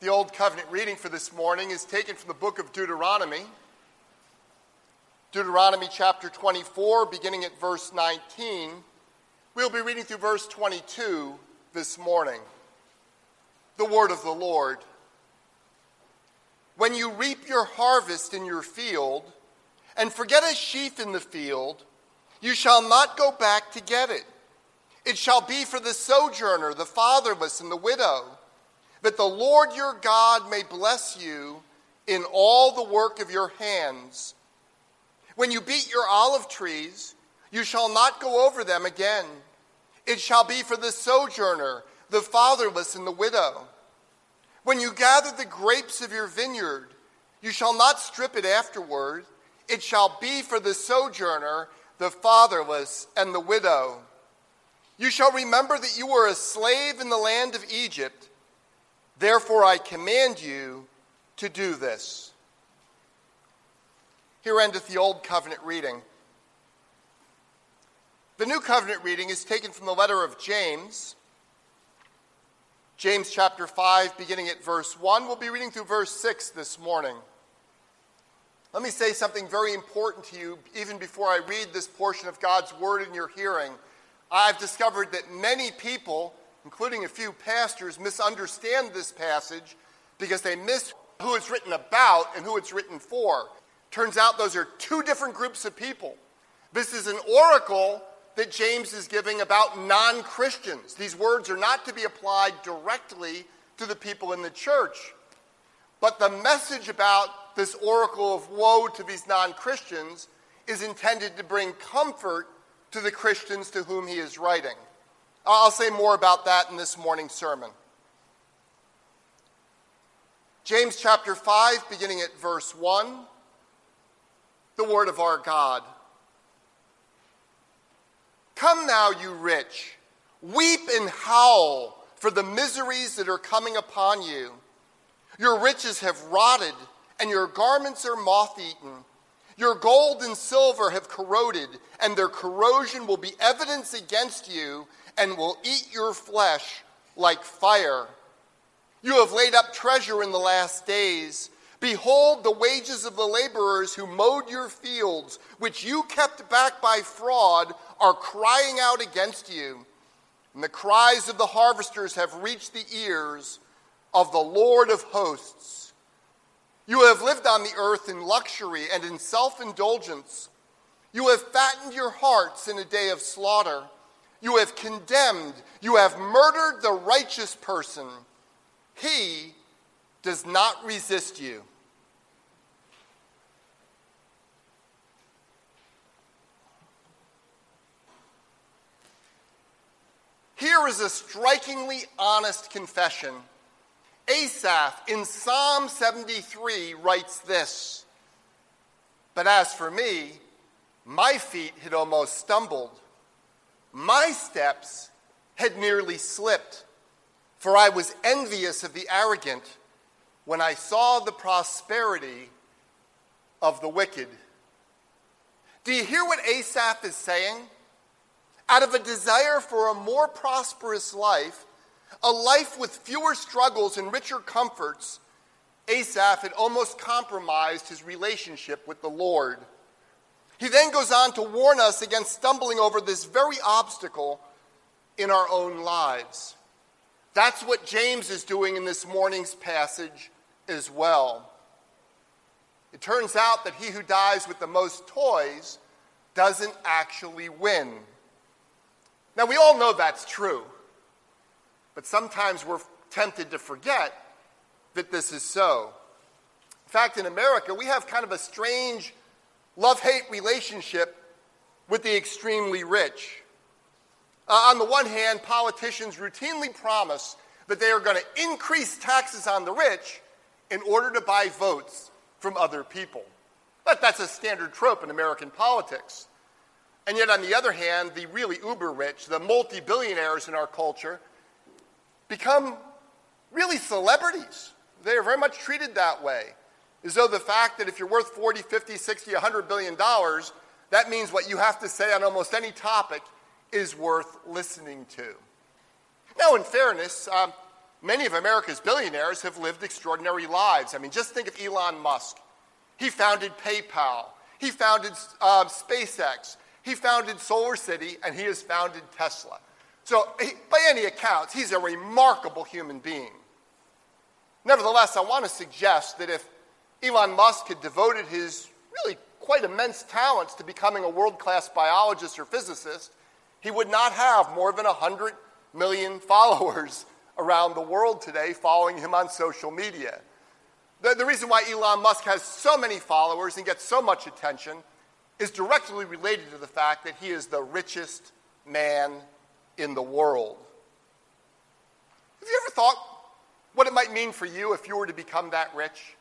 The Old Covenant reading for this morning is taken from the book of Deuteronomy. Deuteronomy chapter 24, beginning at verse 19. We'll be reading through verse 22 this morning. The word of the Lord. When you reap your harvest in your field, and forget a sheaf in the field, you shall not go back to get it. It shall be for the sojourner, the fatherless, and the widow that the Lord your God may bless you in all the work of your hands. When you beat your olive trees, you shall not go over them again. It shall be for the sojourner, the fatherless, and the widow. When you gather the grapes of your vineyard, you shall not strip it afterward. It shall be for the sojourner, the fatherless, and the widow. You shall remember that you were a slave in the land of Egypt Therefore, I command you to do this. Here endeth the Old Covenant reading. The New Covenant reading is taken from the letter of James. James chapter 5, beginning at verse 1. We'll be reading through verse 6 this morning. Let me say something very important to you even before I read this portion of God's word in your hearing. I've discovered that many people including a few pastors, misunderstand this passage because they miss who it's written about and who it's written for. Turns out those are two different groups of people. This is an oracle that James is giving about non Christians. These words are not to be applied directly to the people in the church. But the message about this oracle of woe to these non Christians is intended to bring comfort to the Christians to whom he is writing. I'll say more about that in this morning's sermon. James chapter 5, beginning at verse 1, the word of our God. Come now, you rich, weep and howl for the miseries that are coming upon you. Your riches have rotted, and your garments are moth eaten. Your gold and silver have corroded, and their corrosion will be evidence against you and will eat your flesh like fire. You have laid up treasure in the last days. Behold, the wages of the laborers who mowed your fields, which you kept back by fraud, are crying out against you. And the cries of the harvesters have reached the ears of the Lord of hosts. You have lived on the earth in luxury and in self indulgence. You have fattened your hearts in a day of slaughter. You have condemned, you have murdered the righteous person. He does not resist you. Here is a strikingly honest confession. Asaph in Psalm 73 writes this But as for me, my feet had almost stumbled. My steps had nearly slipped, for I was envious of the arrogant when I saw the prosperity of the wicked. Do you hear what Asaph is saying? Out of a desire for a more prosperous life, a life with fewer struggles and richer comforts, Asaph had almost compromised his relationship with the Lord. He then goes on to warn us against stumbling over this very obstacle in our own lives. That's what James is doing in this morning's passage as well. It turns out that he who dies with the most toys doesn't actually win. Now, we all know that's true, but sometimes we're tempted to forget that this is so. In fact, in America, we have kind of a strange love hate relationship with the extremely rich. Uh, on the one hand, politicians routinely promise that they are going to increase taxes on the rich in order to buy votes from other people. But that's a standard trope in American politics. And yet, on the other hand, the really uber rich, the multi billionaires in our culture, become really celebrities. They are very much treated that way as though the fact that if you're worth 40, 50, 60, 100 billion dollars, that means what you have to say on almost any topic is worth listening to. Now, in fairness, um, many of America's billionaires have lived extraordinary lives. I mean, just think of Elon Musk. He founded PayPal, he founded um, SpaceX, he founded Solar City, and he has founded Tesla. So, he, by any accounts, he's a remarkable human being. Nevertheless, I want to suggest that if Elon Musk had devoted his really quite immense talents to becoming a world class biologist or physicist, he would not have more than 100 million followers around the world today following him on social media. The, the, reason why Elon Musk has so many followers and gets so much attention is directly related to the fact that he is the richest man in the world. Have you ever thought what it might mean for you if you were to become that rich?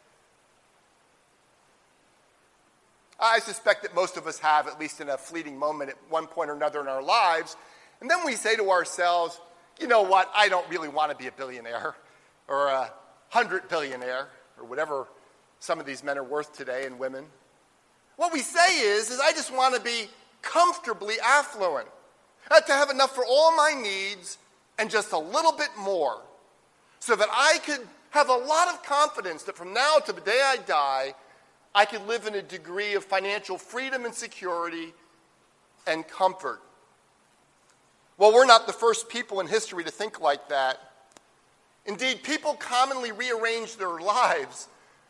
I suspect that most of us have, at least in a fleeting moment at one point or another in our lives. And then we say to ourselves, you know what, I don't really want to be a billionaire or a hundred billionaire or whatever some of these men are worth today and women. What we say is, is I just want to be comfortably affluent, uh, to have enough for all my needs and just a little bit more, so that I could have a lot of confidence that from now to the day I die, I could live in a degree of financial freedom and security and comfort. Well, we're not the first people in history to think like that. Indeed, people commonly rearrange their lives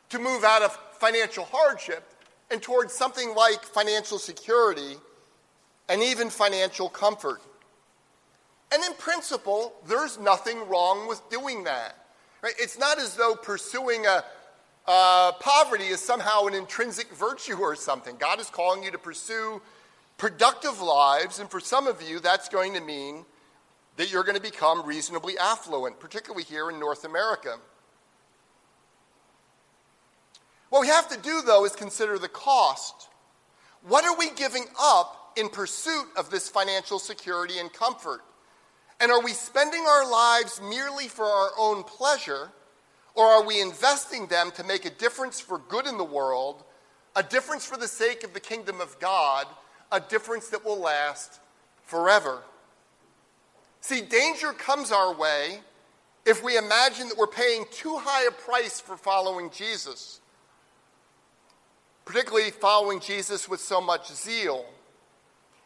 to move out of financial hardship and towards something like financial security and even financial comfort. And in principle, there's nothing wrong with doing that. Right? It's not as though pursuing a, uh, poverty is somehow an intrinsic virtue or something. God is calling you to pursue productive lives, and for some of you, that's going to mean that you're going to become reasonably affluent, particularly here in North America. What we have to do, though, is consider the cost. What are we giving up in pursuit of this financial security and comfort? And are we spending our lives merely for our own pleasure? Or are we investing them to make a difference for good in the world, a difference for the sake of the kingdom of God, a difference that will last forever? See, danger comes our way if we imagine that we're paying too high a price for following Jesus, particularly following Jesus with so much zeal.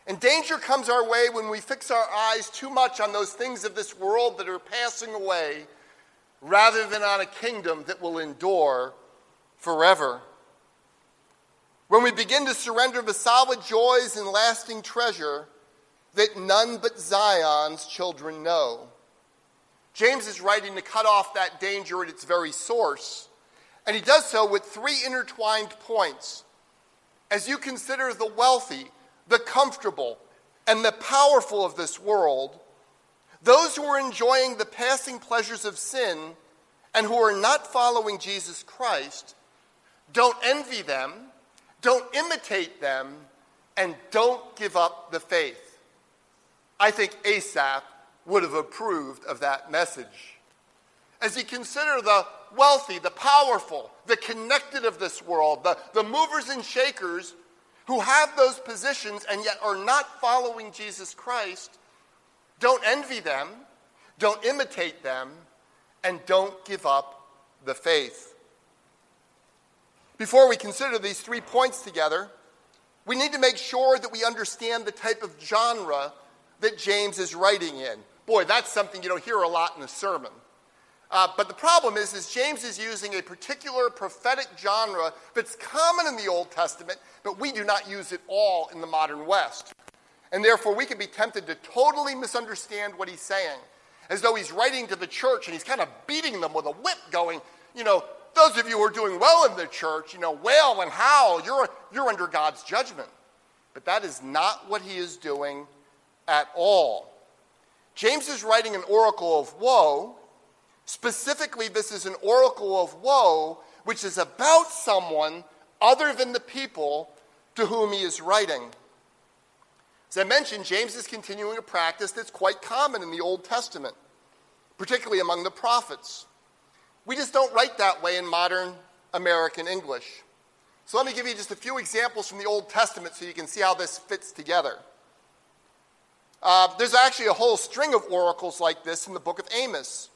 And danger comes our way when we fix our eyes too much on those things of this world that are passing away rather than on a kingdom that will endure forever. When we begin to surrender the solid joys and lasting treasure that none but Zion's children know. James is writing to cut off that danger at its very source, and he does so with three intertwined points. As you consider the wealthy, the comfortable, and the powerful of this world, those who are enjoying the passing pleasures of sin and who are not following Jesus Christ, don't envy them, don't imitate them, and don't give up the faith. I think Asaph would have approved of that message. As he consider the wealthy, the powerful, the connected of this world, the, the movers and shakers who have those positions and yet are not following Jesus Christ, don't envy them, don't imitate them, and don't give up the faith. Before we consider these three points together, we need to make sure that we understand the type of genre that James is writing in. Boy, that's something you don't hear a lot in the sermon. Uh, but the problem is, is James is using a particular prophetic genre that's common in the Old Testament, but we do not use it all in the modern West. And therefore, we can be tempted to totally misunderstand what he's saying, as though he's writing to the church and he's kind of beating them with a whip, going, you know, those of you who are doing well in the church, you know, wail and howl, you're, you're under God's judgment. But that is not what he is doing at all. James is writing an oracle of woe. Specifically, this is an oracle of woe, which is about someone other than the people to whom he is writing. As I mentioned, James is continuing a practice that's quite common in the Old Testament, particularly among the prophets. We just don't write that way in modern American English. So let me give you just a few examples from the Old Testament so you can see how this fits together. Uh, there's actually a whole string of oracles like this in the book of Amos.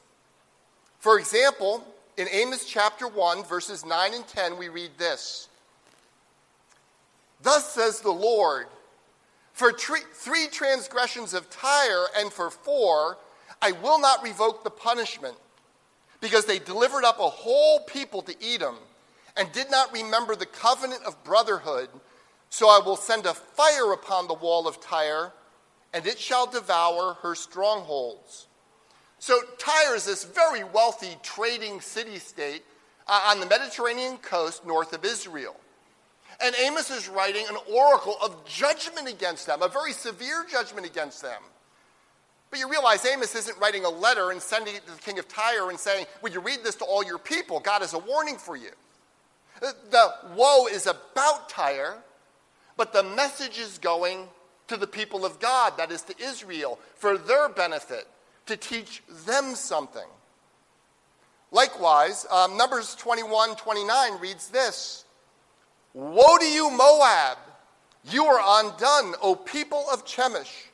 For example, in Amos chapter 1, verses 9 and 10, we read this Thus says the Lord, for three transgressions of Tyre and for four, I will not revoke the punishment, because they delivered up a whole people to Edom and did not remember the covenant of brotherhood. So I will send a fire upon the wall of Tyre, and it shall devour her strongholds. So Tyre is this very wealthy trading city state uh, on the Mediterranean coast north of Israel. And Amos is writing an oracle of judgment against them, a very severe judgment against them. But you realize Amos isn't writing a letter and sending it to the king of Tyre and saying, Would you read this to all your people? God is a warning for you. The woe is about Tyre, but the message is going to the people of God, that is to Israel, for their benefit, to teach them something. Likewise, um, Numbers 21 29 reads this Woe to you, Moab! You are undone, O people of Chemosh.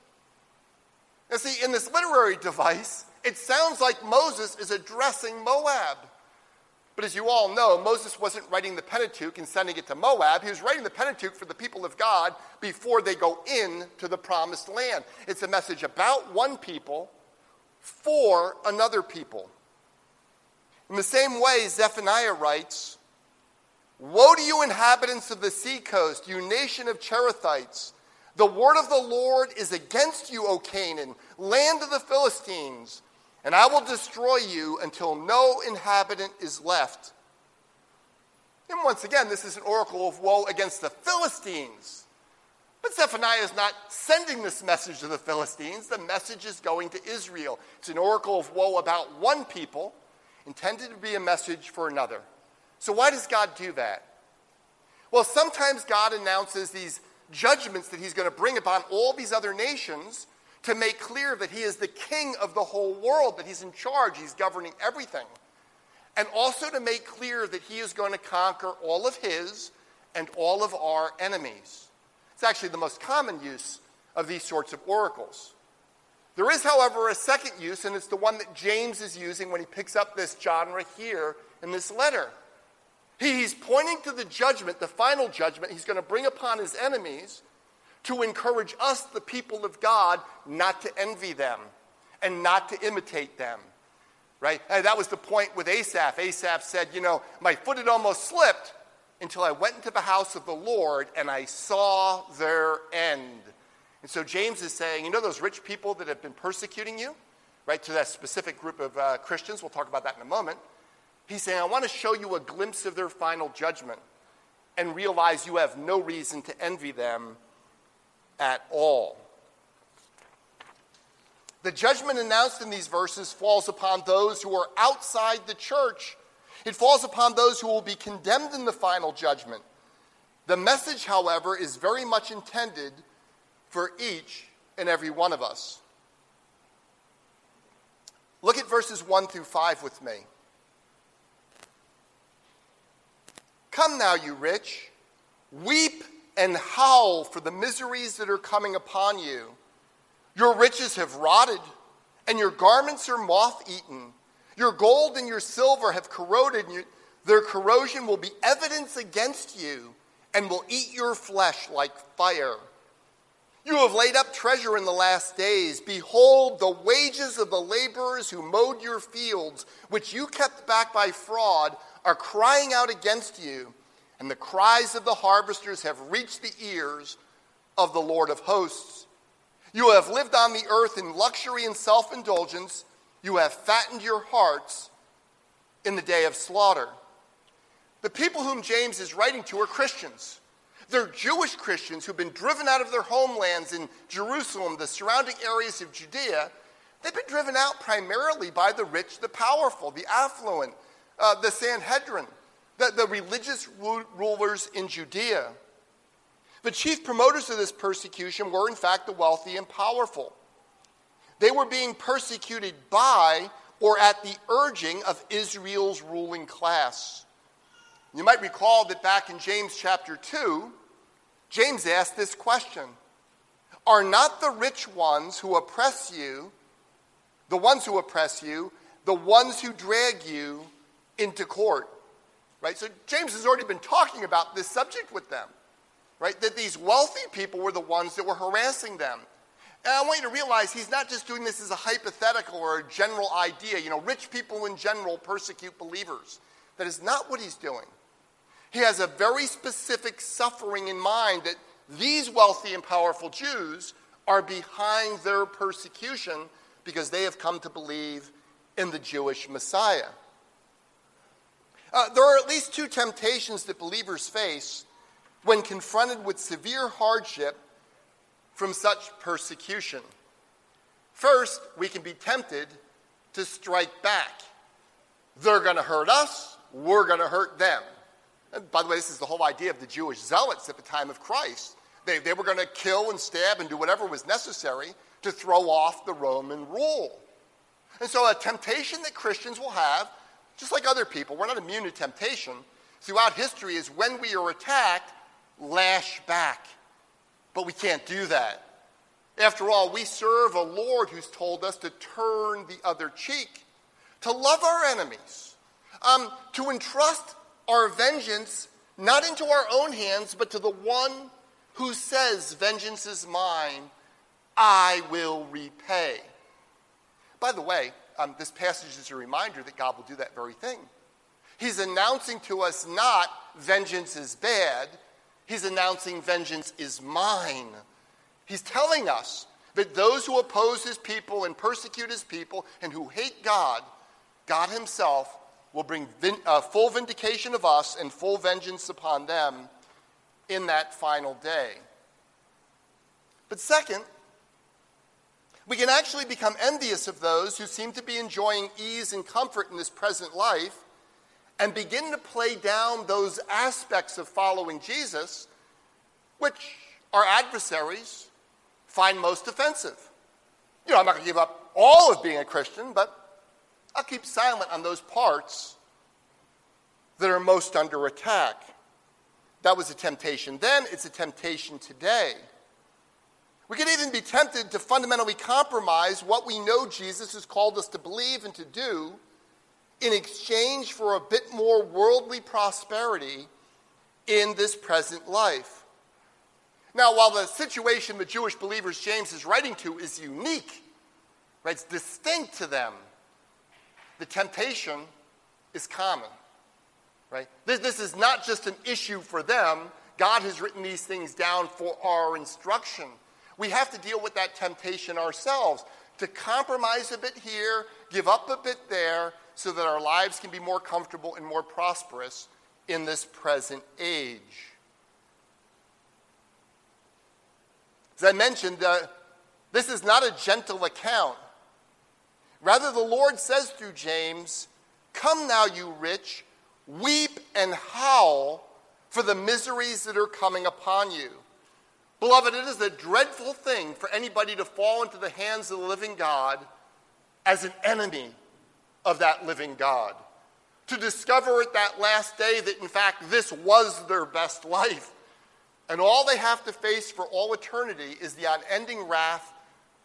Now, see, in this literary device, it sounds like Moses is addressing Moab. But as you all know, Moses wasn't writing the Pentateuch and sending it to Moab. He was writing the Pentateuch for the people of God before they go in to the promised land. It's a message about one people for another people. In the same way, Zephaniah writes, Woe to you, inhabitants of the seacoast, you nation of Cherethites! The word of the Lord is against you, O Canaan, land of the Philistines, and I will destroy you until no inhabitant is left. And once again, this is an oracle of woe against the Philistines. But Zephaniah is not sending this message to the Philistines. The message is going to Israel. It's an oracle of woe about one people, intended to be a message for another. So, why does God do that? Well, sometimes God announces these judgments that he's going to bring upon all these other nations to make clear that he is the king of the whole world, that he's in charge, he's governing everything. And also to make clear that he is going to conquer all of his and all of our enemies. It's actually the most common use of these sorts of oracles. There is, however, a second use, and it's the one that James is using when he picks up this genre here in this letter. He's pointing to the judgment, the final judgment he's going to bring upon his enemies to encourage us, the people of God, not to envy them and not to imitate them. Right? And that was the point with Asaph. Asaph said, You know, my foot had almost slipped until I went into the house of the Lord and I saw their end. And so James is saying, You know, those rich people that have been persecuting you, right, to that specific group of uh, Christians, we'll talk about that in a moment. He's saying, I want to show you a glimpse of their final judgment and realize you have no reason to envy them at all. The judgment announced in these verses falls upon those who are outside the church. It falls upon those who will be condemned in the final judgment. The message, however, is very much intended for each and every one of us. Look at verses 1 through 5 with me. Come now, you rich, weep and howl for the miseries that are coming upon you. Your riches have rotted, and your garments are moth eaten. Your gold and your silver have corroded, and their corrosion will be evidence against you and will eat your flesh like fire. You have laid up treasure in the last days. Behold, the wages of the laborers who mowed your fields, which you kept back by fraud, are crying out against you, and the cries of the harvesters have reached the ears of the Lord of hosts. You have lived on the earth in luxury and self indulgence. You have fattened your hearts in the day of slaughter. The people whom James is writing to are Christians. They're Jewish Christians who've been driven out of their homelands in Jerusalem, the surrounding areas of Judea. They've been driven out primarily by the rich, the powerful, the affluent, uh, the Sanhedrin, the, the religious rulers in Judea. The chief promoters of this persecution were, in fact, the wealthy and powerful. They were being persecuted by or at the urging of Israel's ruling class. You might recall that back in James chapter 2, James asked this question Are not the rich ones who oppress you, the ones who oppress you, the ones who drag you into court. Right? So James has already been talking about this subject with them. Right? That these wealthy people were the ones that were harassing them. And I want you to realize he's not just doing this as a hypothetical or a general idea. You know, rich people in general persecute believers. That is not what he's doing. He has a very specific suffering in mind that these wealthy and powerful Jews are behind their persecution because they have come to believe in the Jewish Messiah. Uh, there are at least two temptations that believers face when confronted with severe hardship from such persecution. First, we can be tempted to strike back. They're going to hurt us, we're going to hurt them. And by the way, this is the whole idea of the Jewish zealots at the time of Christ. They, they were going to kill and stab and do whatever was necessary to throw off the Roman rule. And so, a temptation that Christians will have, just like other people, we're not immune to temptation, throughout history is when we are attacked, lash back but we can't do that. After all, we serve a Lord who's told us to turn the other cheek, to love our enemies, um, to entrust our vengeance not into our own hands, but to the one who says, Vengeance is mine, I will repay. By the way, um, this passage is a reminder that God will do that very thing. He's announcing to us not vengeance is bad, He's announcing vengeance is mine. He's telling us that those who oppose his people and persecute his people and who hate God, God himself will bring vin- uh, full vindication of us and full vengeance upon them in that final day. But second, we can actually become envious of those who seem to be enjoying ease and comfort in this present life and begin to play down those aspects of following Jesus which our adversaries find most offensive. You know, I'm not going to give up all of being a Christian, but I'll keep silent on those parts that are most under attack. That was a temptation then, it's a temptation today. We could even be tempted to fundamentally compromise what we know Jesus has called us to believe and to do in exchange for a bit more worldly prosperity in this present life. Now, while the situation the Jewish believers James is writing to is unique, right, it's distinct to them, the temptation is common. Right? This, this is not just an issue for them. God has written these things down for our instruction. We have to deal with that temptation ourselves to compromise a bit here, give up a bit there, so that our lives can be more comfortable and more prosperous in this present age. As I mentioned, uh, this is not a gentle account. Rather, the Lord says through James, Come now, you rich, weep and howl for the miseries that are coming upon you. Beloved, it is a dreadful thing for anybody to fall into the hands of the living God as an enemy of that living God. To discover at that last day that, in fact, this was their best life. And all they have to face for all eternity is the unending wrath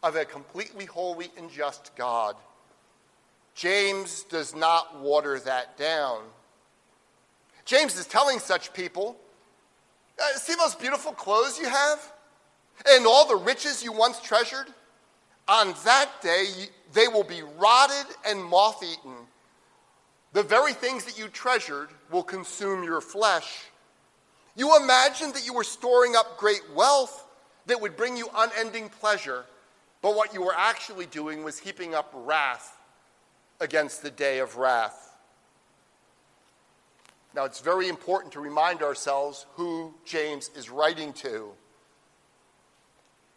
of a completely holy and just God. James does not water that down. James is telling such people uh, see those beautiful clothes you have? And all the riches you once treasured? On that day, they will be rotted and moth eaten. The very things that you treasured will consume your flesh. You imagined that you were storing up great wealth that would bring you unending pleasure, but what you were actually doing was heaping up wrath against the day of wrath. Now, it's very important to remind ourselves who James is writing to.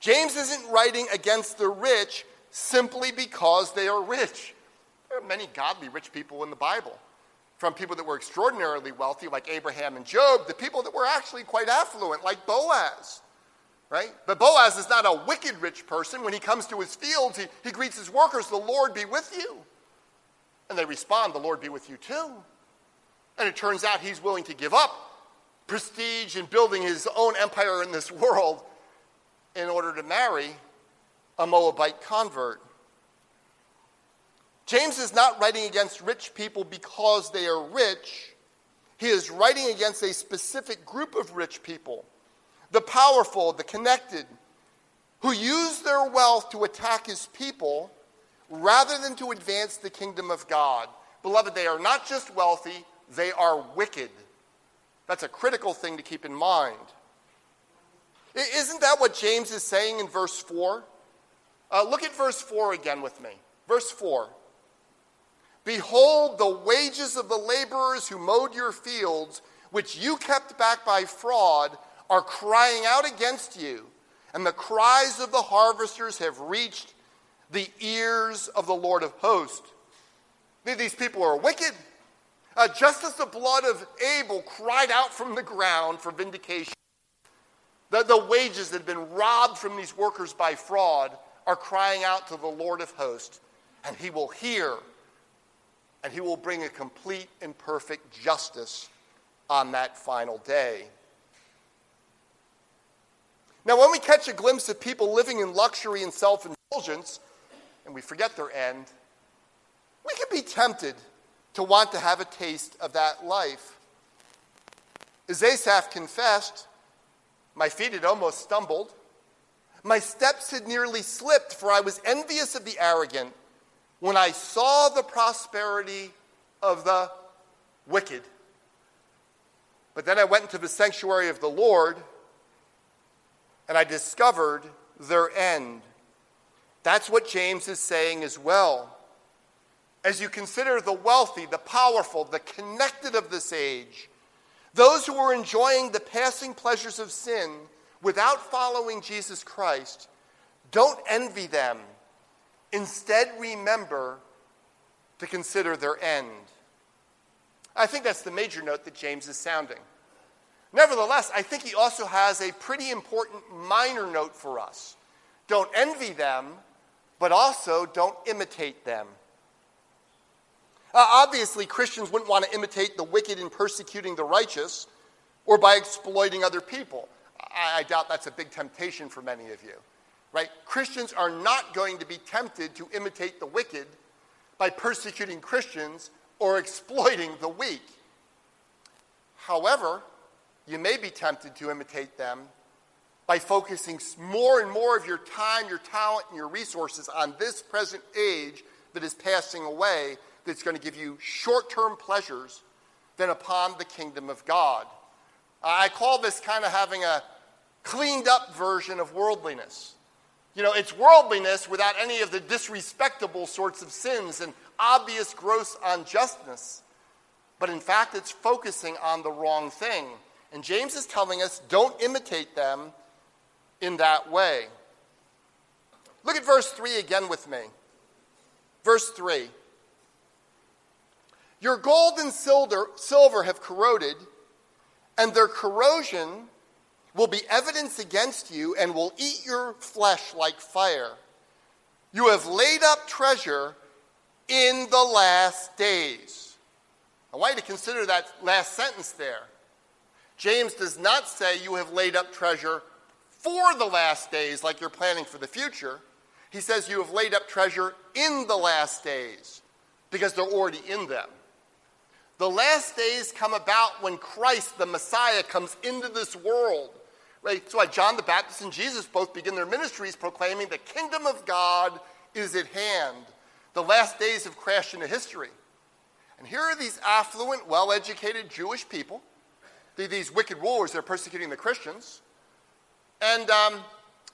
James isn't writing against the rich simply because they are rich. There are many godly rich people in the Bible from people that were extraordinarily wealthy, like Abraham and Job, to people that were actually quite affluent, like Boaz. Right? But Boaz is not a wicked rich person. When he comes to his fields, he, he greets his workers, The Lord be with you. And they respond, The Lord be with you too. And it turns out he's willing to give up prestige and building his own empire in this world in order to marry a Moabite convert. James is not writing against rich people because they are rich. He is writing against a specific group of rich people the powerful, the connected, who use their wealth to attack his people rather than to advance the kingdom of God. Beloved, they are not just wealthy, they are wicked. That's a critical thing to keep in mind. Isn't that what James is saying in verse 4? Uh, look at verse 4 again with me. Verse 4 Behold, the wages of the laborers who mowed your fields, which you kept back by fraud, are crying out against you, and the cries of the harvesters have reached the ears of the Lord of hosts. These people are wicked. Uh, just as the blood of Abel cried out from the ground for vindication, the, the wages that had been robbed from these workers by fraud are crying out to the Lord of hosts, and he will hear, and he will bring a complete and perfect justice on that final day. Now, when we catch a glimpse of people living in luxury and self indulgence, and we forget their end, we can be tempted to want to have a taste of that life. As Asaph confessed, my feet had almost stumbled. My steps had nearly slipped, for I was envious of the arrogant when I saw the prosperity of the wicked. But then I went into the sanctuary of the Lord and I discovered their end. That's what James is saying as well. As you consider the wealthy, the powerful, the connected of this age, those who are enjoying the passing pleasures of sin without following Jesus Christ, don't envy them. Instead, remember to consider their end. I think that's the major note that James is sounding. Nevertheless, I think he also has a pretty important minor note for us. Don't envy them, but also don't imitate them. Uh, obviously, Christians wouldn't want to imitate the wicked in persecuting the righteous or by exploiting other people. I, I doubt that's a big temptation for many of you. Right? Christians are not going to be tempted to imitate the wicked by persecuting Christians or exploiting the weak. However, you may be tempted to imitate them by focusing more and more of your time, your talent, and your resources on this present age that is passing away, that's going to give you short term pleasures, than upon the kingdom of God. I call this kind of having a cleaned up version of worldliness. You know, it's worldliness without any of the disrespectable sorts of sins and obvious gross unjustness. But in fact, it's focusing on the wrong thing. And James is telling us don't imitate them in that way. Look at verse 3 again with me. Verse 3 Your gold and silver, silver have corroded, and their corrosion will be evidence against you and will eat your flesh like fire. You have laid up treasure in the last days. I want you to consider that last sentence there. James does not say you have laid up treasure for the last days like you're planning for the future. He says you have laid up treasure in the last days because they're already in them. The last days come about when Christ, the Messiah, comes into this world. Right? So, why John the Baptist and Jesus both begin their ministries proclaiming the kingdom of God is at hand. The last days have crashed into history. And here are these affluent, well educated Jewish people these wicked rulers that are persecuting the Christians. And um,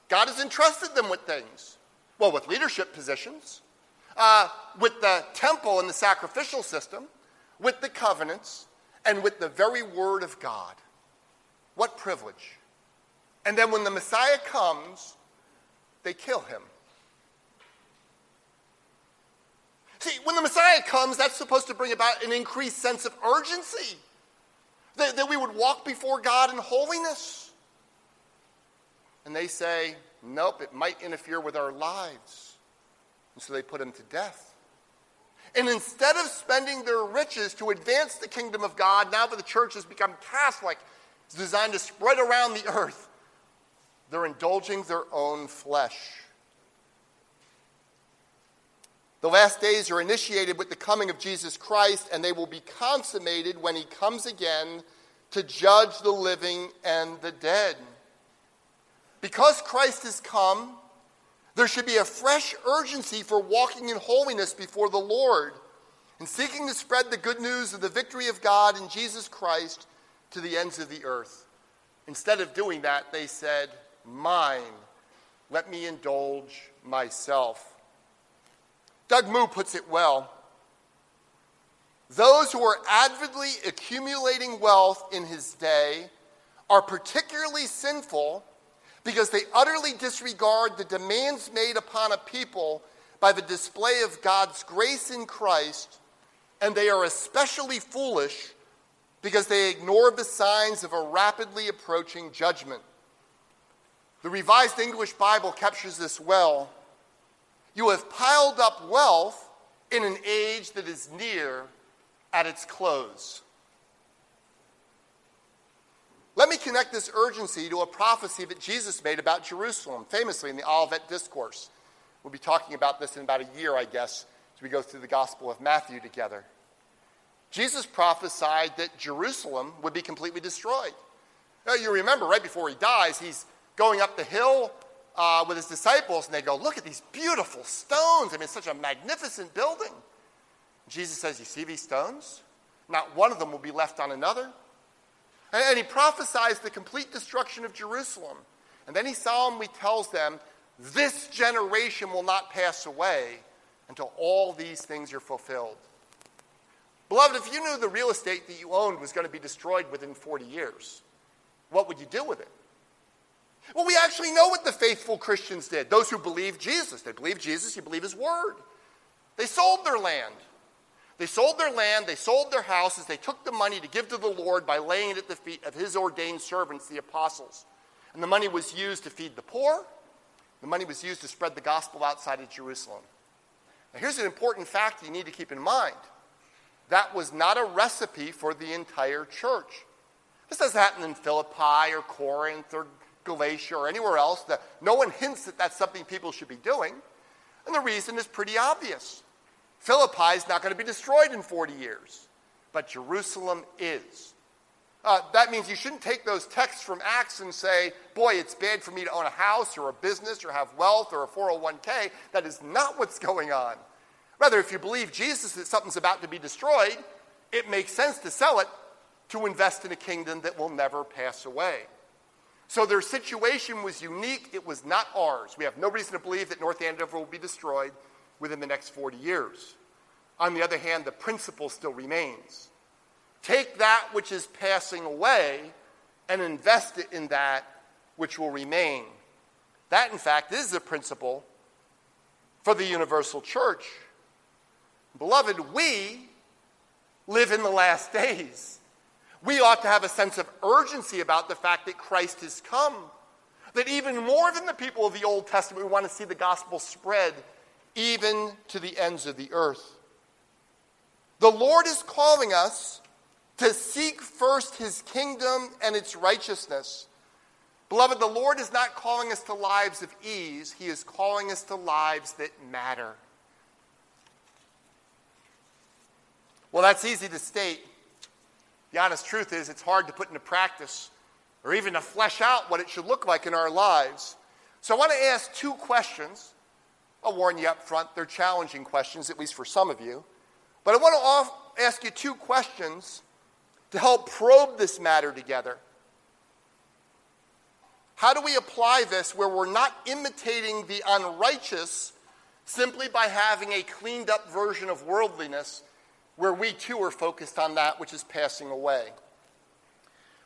God has entrusted them with things. Well, with leadership positions, uh, with the temple and the sacrificial system, with the covenants, and with the very word of God. What privilege. And then when the Messiah comes, they kill him. See, when the Messiah comes, that's supposed to bring about an increased sense of urgency that, that we would walk before God in holiness. And they say, nope, it might interfere with our lives. And so they put him to death. And instead of spending their riches to advance the kingdom of God, now that the church has become Catholic, it's designed to spread around the earth, they're indulging their own flesh. The last days are initiated with the coming of Jesus Christ, and they will be consummated when he comes again to judge the living and the dead. Because Christ has come, there should be a fresh urgency for walking in holiness before the Lord and seeking to spread the good news of the victory of God in Jesus Christ to the ends of the earth. Instead of doing that, they said, Mine, let me indulge myself. Doug Moo puts it well. Those who are avidly accumulating wealth in his day are particularly sinful because they utterly disregard the demands made upon a people by the display of God's grace in Christ, and they are especially foolish because they ignore the signs of a rapidly approaching judgment. The Revised English Bible captures this well. You have piled up wealth in an age that is near at its close. Let me connect this urgency to a prophecy that Jesus made about Jerusalem, famously in the Olivet Discourse. We'll be talking about this in about a year, I guess, as we go through the Gospel of Matthew together. Jesus prophesied that Jerusalem would be completely destroyed. Now, you remember, right before he dies, he's going up the hill uh, with his disciples, and they go, Look at these beautiful stones. I mean, it's such a magnificent building. Jesus says, You see these stones? Not one of them will be left on another. And, he prophesies the complete destruction of Jerusalem. And then he solemnly tells them, This generation will not pass away until all these things are fulfilled. Beloved, if you knew the real estate that you owned was going to be destroyed within 40 years, what would you do with it? Well, we actually know what the faithful Christians did. Those who believe Jesus. They believe Jesus, you believe his word. They sold their land. They sold their land, they sold their houses, they took the money to give to the Lord by laying it at the feet of his ordained servants, the apostles. And the money was used to feed the poor, the money was used to spread the gospel outside of Jerusalem. Now, here's an important fact you need to keep in mind that was not a recipe for the entire church. This doesn't happen in Philippi or Corinth or Galatia or anywhere else. That no one hints that that's something people should be doing. And the reason is pretty obvious. Philippi is not going to be destroyed in 40 years, but Jerusalem is. Uh, that means you shouldn't take those texts from Acts and say, boy, it's bad for me to own a house or a business or have wealth or a 401k. That is not what's going on. Rather, if you believe Jesus that something's about to be destroyed, it makes sense to sell it to invest in a kingdom that will never pass away. So their situation was unique. It was not ours. We have no reason to believe that North Andover will be destroyed within the next 40 years. On the other hand, the principle still remains. Take that which is passing away and invest it in that which will remain. That, in fact, is the principle for the universal church. Beloved, we live in the last days. We ought to have a sense of urgency about the fact that Christ has come. That even more than the people of the Old Testament, we want to see the gospel spread even to the ends of the earth. The Lord is calling us to seek first his kingdom and its righteousness. Beloved, the Lord is not calling us to lives of ease, he is calling us to lives that matter. Well, that's easy to state. The honest truth is, it's hard to put into practice or even to flesh out what it should look like in our lives. So I want to ask two questions I'll warn you up front, they're challenging questions, at least for some of you. But I want to ask you two questions to help probe this matter together. How do we apply this where we're not imitating the unrighteous simply by having a cleaned up version of worldliness where we too are focused on that which is passing away?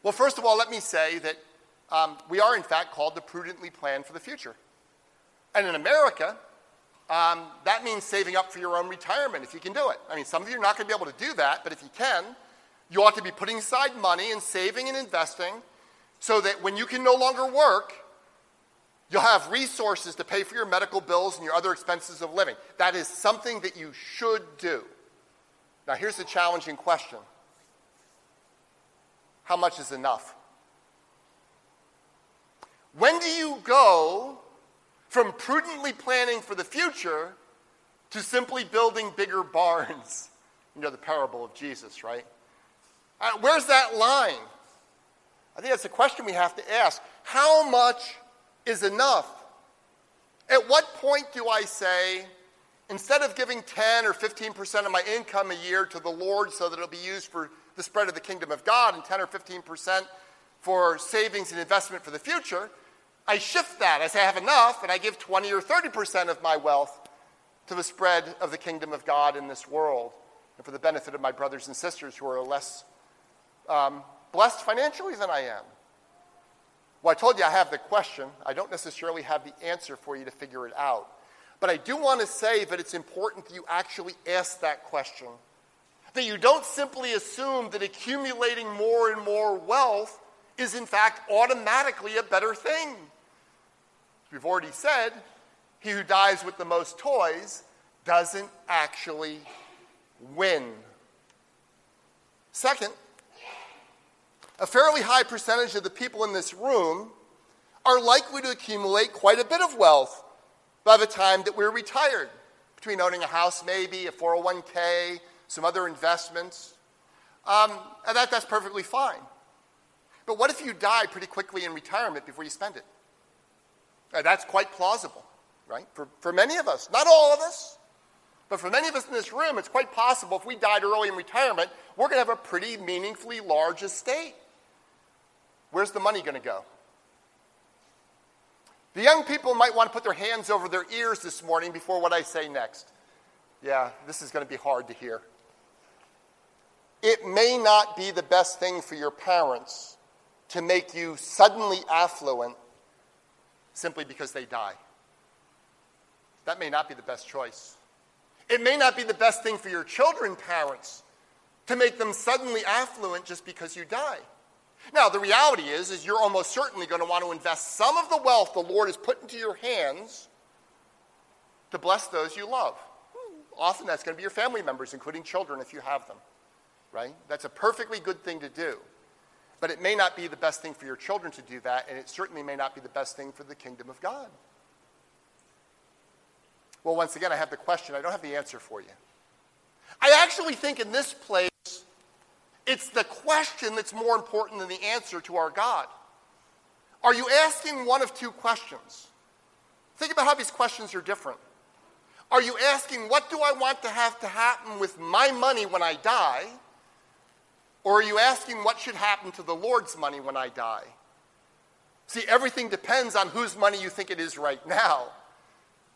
Well, first of all, let me say that um, we are, in fact, called to prudently plan for the future. And in America, um, that means saving up for your own retirement if you can do it. I mean, some of you are not going to be able to do that, but if you can, you ought to be putting aside money and saving and investing so that when you can no longer work, you'll have resources to pay for your medical bills and your other expenses of living. That is something that you should do. Now, here's the challenging question How much is enough? When do you go from prudently planning for the future to simply building bigger barns. You know the parable of Jesus, right? Uh, where's that line? I think that's a question we have to ask. How much is enough? At what point do I say, instead of giving 10 or 15% of my income a year to the Lord so that it'll be used for the spread of the kingdom of God and 10 or 15% for savings and investment for the future, I shift that. I say I have enough and I give 20 or 30% of my wealth to the spread of the kingdom of God in this world and for the benefit of my brothers and sisters who are less um, blessed financially than I am. Well, I told you I have the question. I don't necessarily have the answer for you to figure it out. But I do want to say that it's important that you actually ask that question. That you don't simply assume that accumulating more and more wealth is, in fact, automatically a better thing. We've already said, he who dies with the most toys doesn't actually win. Second, a fairly high percentage of the people in this room are likely to accumulate quite a bit of wealth by the time that we're retired, between owning a house, maybe, a 401k, some other investments. Um, and that, that's perfectly fine. But what if you die pretty quickly in retirement before you spend it? Uh, that's quite plausible, right? For, for many of us, not all of us, but for many of us in this room, it's quite possible if we died early in retirement, we're going to have a pretty meaningfully large estate. Where's the money going to go? The young people might want to put their hands over their ears this morning before what I say next. Yeah, this is going to be hard to hear. It may not be the best thing for your parents to make you suddenly affluent simply because they die. That may not be the best choice. It may not be the best thing for your children, parents, to make them suddenly affluent just because you die. Now, the reality is, is you're almost certainly going to want to invest some of the wealth the Lord has put into your hands to bless those you love. Often that's going to be your family members, including children if you have them, right? That's a perfectly good thing to do. But it may not be the best thing for your children to do that, and it certainly may not be the best thing for the kingdom of God. Well, once again, I have the question. I don't have the answer for you. I actually think in this place, it's the question that's more important than the answer to our God. Are you asking one of two questions? Think about how these questions are different. Are you asking, what do I want to have to happen with my money when I die? Or are you asking, what should happen to the Lord's money when I die? See, everything depends on whose money you think it is right now.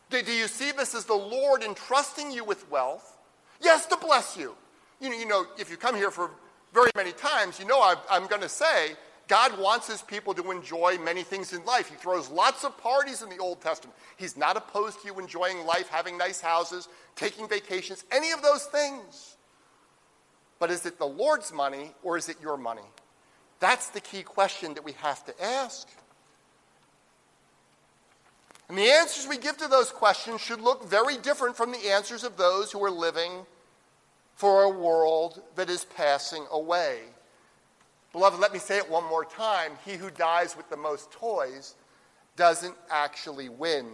Do, do you see this as the Lord entrusting you with wealth? Yes, to bless you. You know, you know if you come here for very many times, you know i I'm going to say God wants his people to enjoy many things in life. He throws lots of parties in the Old Testament. He's not opposed to you enjoying life, having nice houses, taking vacations, any of those things. But is it the Lord's money or is it your money? That's the key question that we have to ask. And the answers we give to those questions should look very different from the answers of those who are living for a world that is passing away. Beloved, let me say it one more time. He who dies with the most toys doesn't actually win.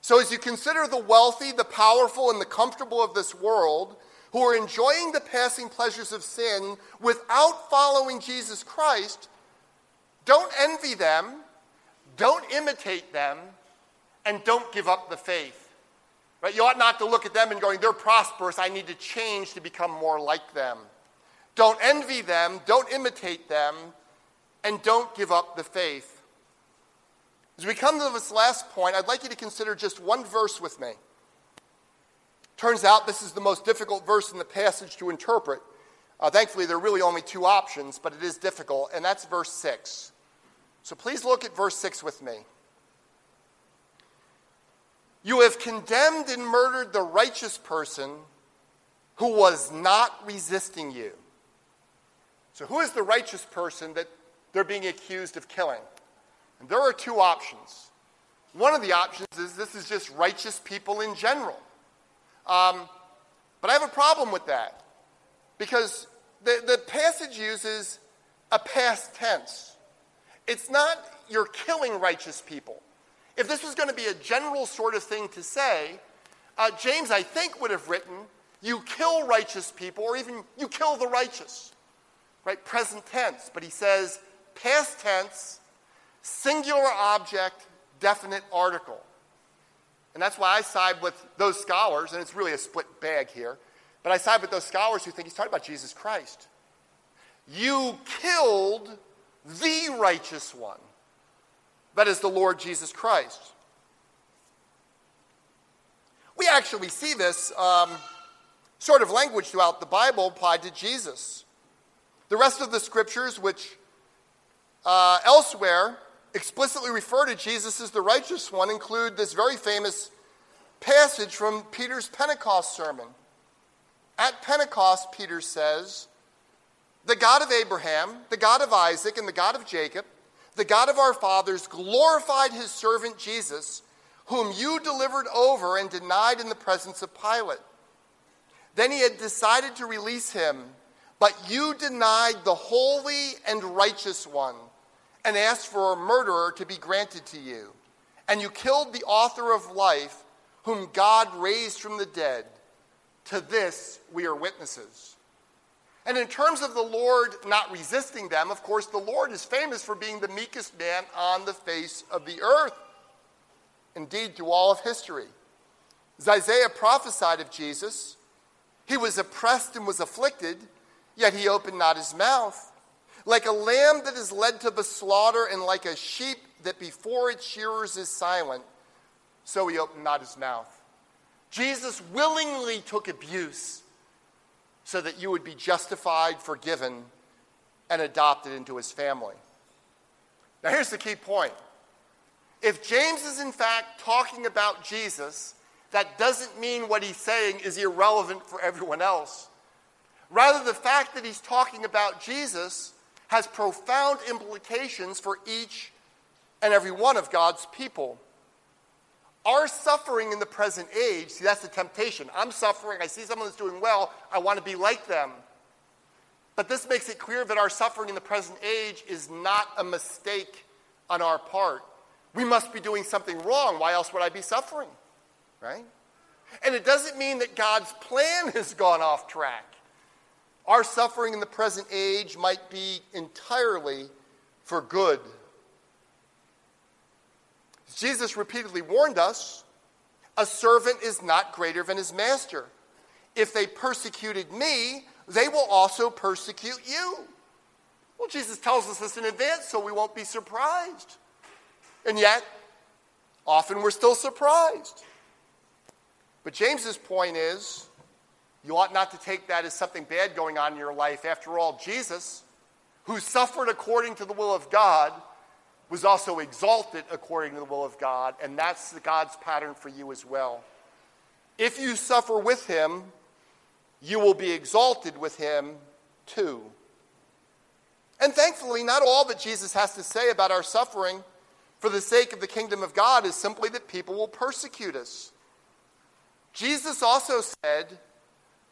So, as you consider the wealthy, the powerful, and the comfortable of this world who are enjoying the passing pleasures of sin without following Jesus Christ, don't envy them, don't imitate them, and don't give up the faith. Right? You ought not to look at them and going, they're prosperous, I need to change to become more like them. Don't envy them, don't imitate them, and don't give up the faith. As we come to this last point, I'd like you to consider just one verse with me. Turns out this is the most difficult verse in the passage to interpret. Uh, thankfully, there are really only two options, but it is difficult, and that's verse 6. So please look at verse 6 with me. You have condemned and murdered the righteous person who was not resisting you. So, who is the righteous person that they're being accused of killing? And there are two options. One of the options is this is just righteous people in general. Um, but I have a problem with that because the, the passage uses a past tense. It's not you're killing righteous people. If this was going to be a general sort of thing to say, Uh, James, I think, would have written, You kill righteous people, or even you kill the righteous, right? Present tense. But he says, past tense, singular object, definite article. And that's why I side with those scholars, and it's really a split bag here, but I side with those scholars who think he's talking about Jesus Christ. You killed the righteous one. That is the Lord Jesus Christ. We actually see this um, sort of language throughout the Bible applied to Jesus. The rest of the scriptures, which uh, elsewhere explicitly refer to Jesus as the righteous one, include this very famous passage from Peter's Pentecost sermon. At Pentecost, Peter says, The God of Abraham, the God of Isaac, and the God of Jacob, the God of our fathers, glorified his servant Jesus, whom you delivered over and denied in the presence of Pilate. Then he had decided to release him, but you denied the holy and righteous one and asked for a murderer to be granted to you. And you killed the author of life, whom God raised from the dead. To this we are witnesses. And in terms of the Lord not resisting them, of course, the Lord is famous for being the meekest man on the face of the earth. Indeed, through all of history. As Isaiah prophesied of Jesus, he was oppressed and was afflicted, yet he opened not his mouth. Like a lamb that is led to the slaughter, and like a sheep that before its shearers is silent, so he opened not his mouth. Jesus willingly took abuse so that you would be justified, forgiven, and adopted into his family. Now, here's the key point. If James is in fact talking about Jesus, that doesn't mean what he's saying is irrelevant for everyone else. Rather, the fact that he's talking about Jesus has profound implications for each and every one of God's people. Our suffering in the present age, see, that's the temptation. I'm suffering, I see someone that's doing well, I want to be like them. But this makes it clear that our suffering in the present age is not a mistake on our part. We must be doing something wrong. Why else would I be suffering? Right? And it doesn't mean that God's plan has gone off track. Our suffering in the present age might be entirely for good Jesus repeatedly warned us a servant is not greater than his master. If they persecuted me, they will also persecute you. Well, Jesus tells us this in advance so we won't be surprised. And yet, often we're still surprised. But James's point is you ought not to take that as something bad going on in your life. After all, Jesus, who suffered according to the will of God, was also exalted according to the will of God, and that's God's pattern for you as well. If you suffer with him, you will be exalted with him too. And thankfully, not all that Jesus has to say about our suffering for the sake of the kingdom of God is simply that people will persecute us. Jesus also said,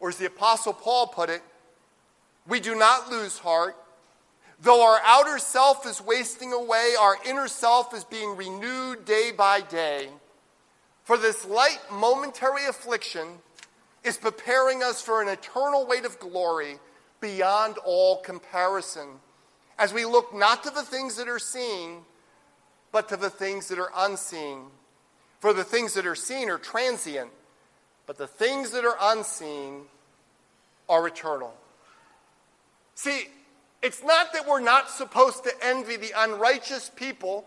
Or as the Apostle Paul put it, we do not lose heart Though our outer self is wasting away, our inner self is being renewed day by day. For this light momentary affliction is preparing us for an eternal weight of glory beyond all comparison, as we look not to the things that are seen, but to the things that are unseen. For the things that are seen are transient, but the things that are unseen are eternal. See, it's not that we're not supposed to envy the unrighteous people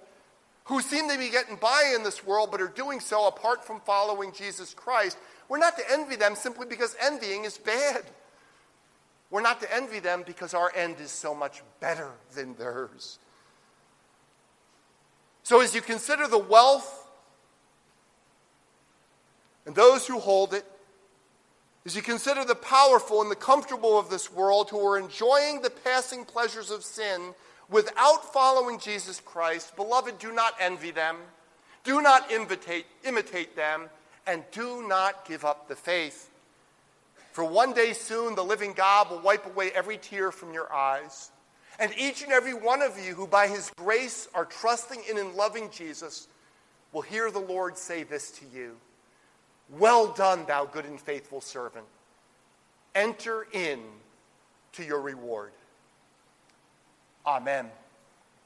who seem to be getting by in this world but are doing so apart from following Jesus Christ. We're not to envy them simply because envying is bad. We're not to envy them because our end is so much better than theirs. So, as you consider the wealth and those who hold it, as you consider the powerful and the comfortable of this world who are enjoying the passing pleasures of sin without following Jesus Christ, beloved, do not envy them, do not imitate, imitate them, and do not give up the faith. For one day soon the living God will wipe away every tear from your eyes. And each and every one of you who by his grace are trusting in and loving Jesus will hear the Lord say this to you Well done, thou good and faithful servant. Enter in to your reward. Amen.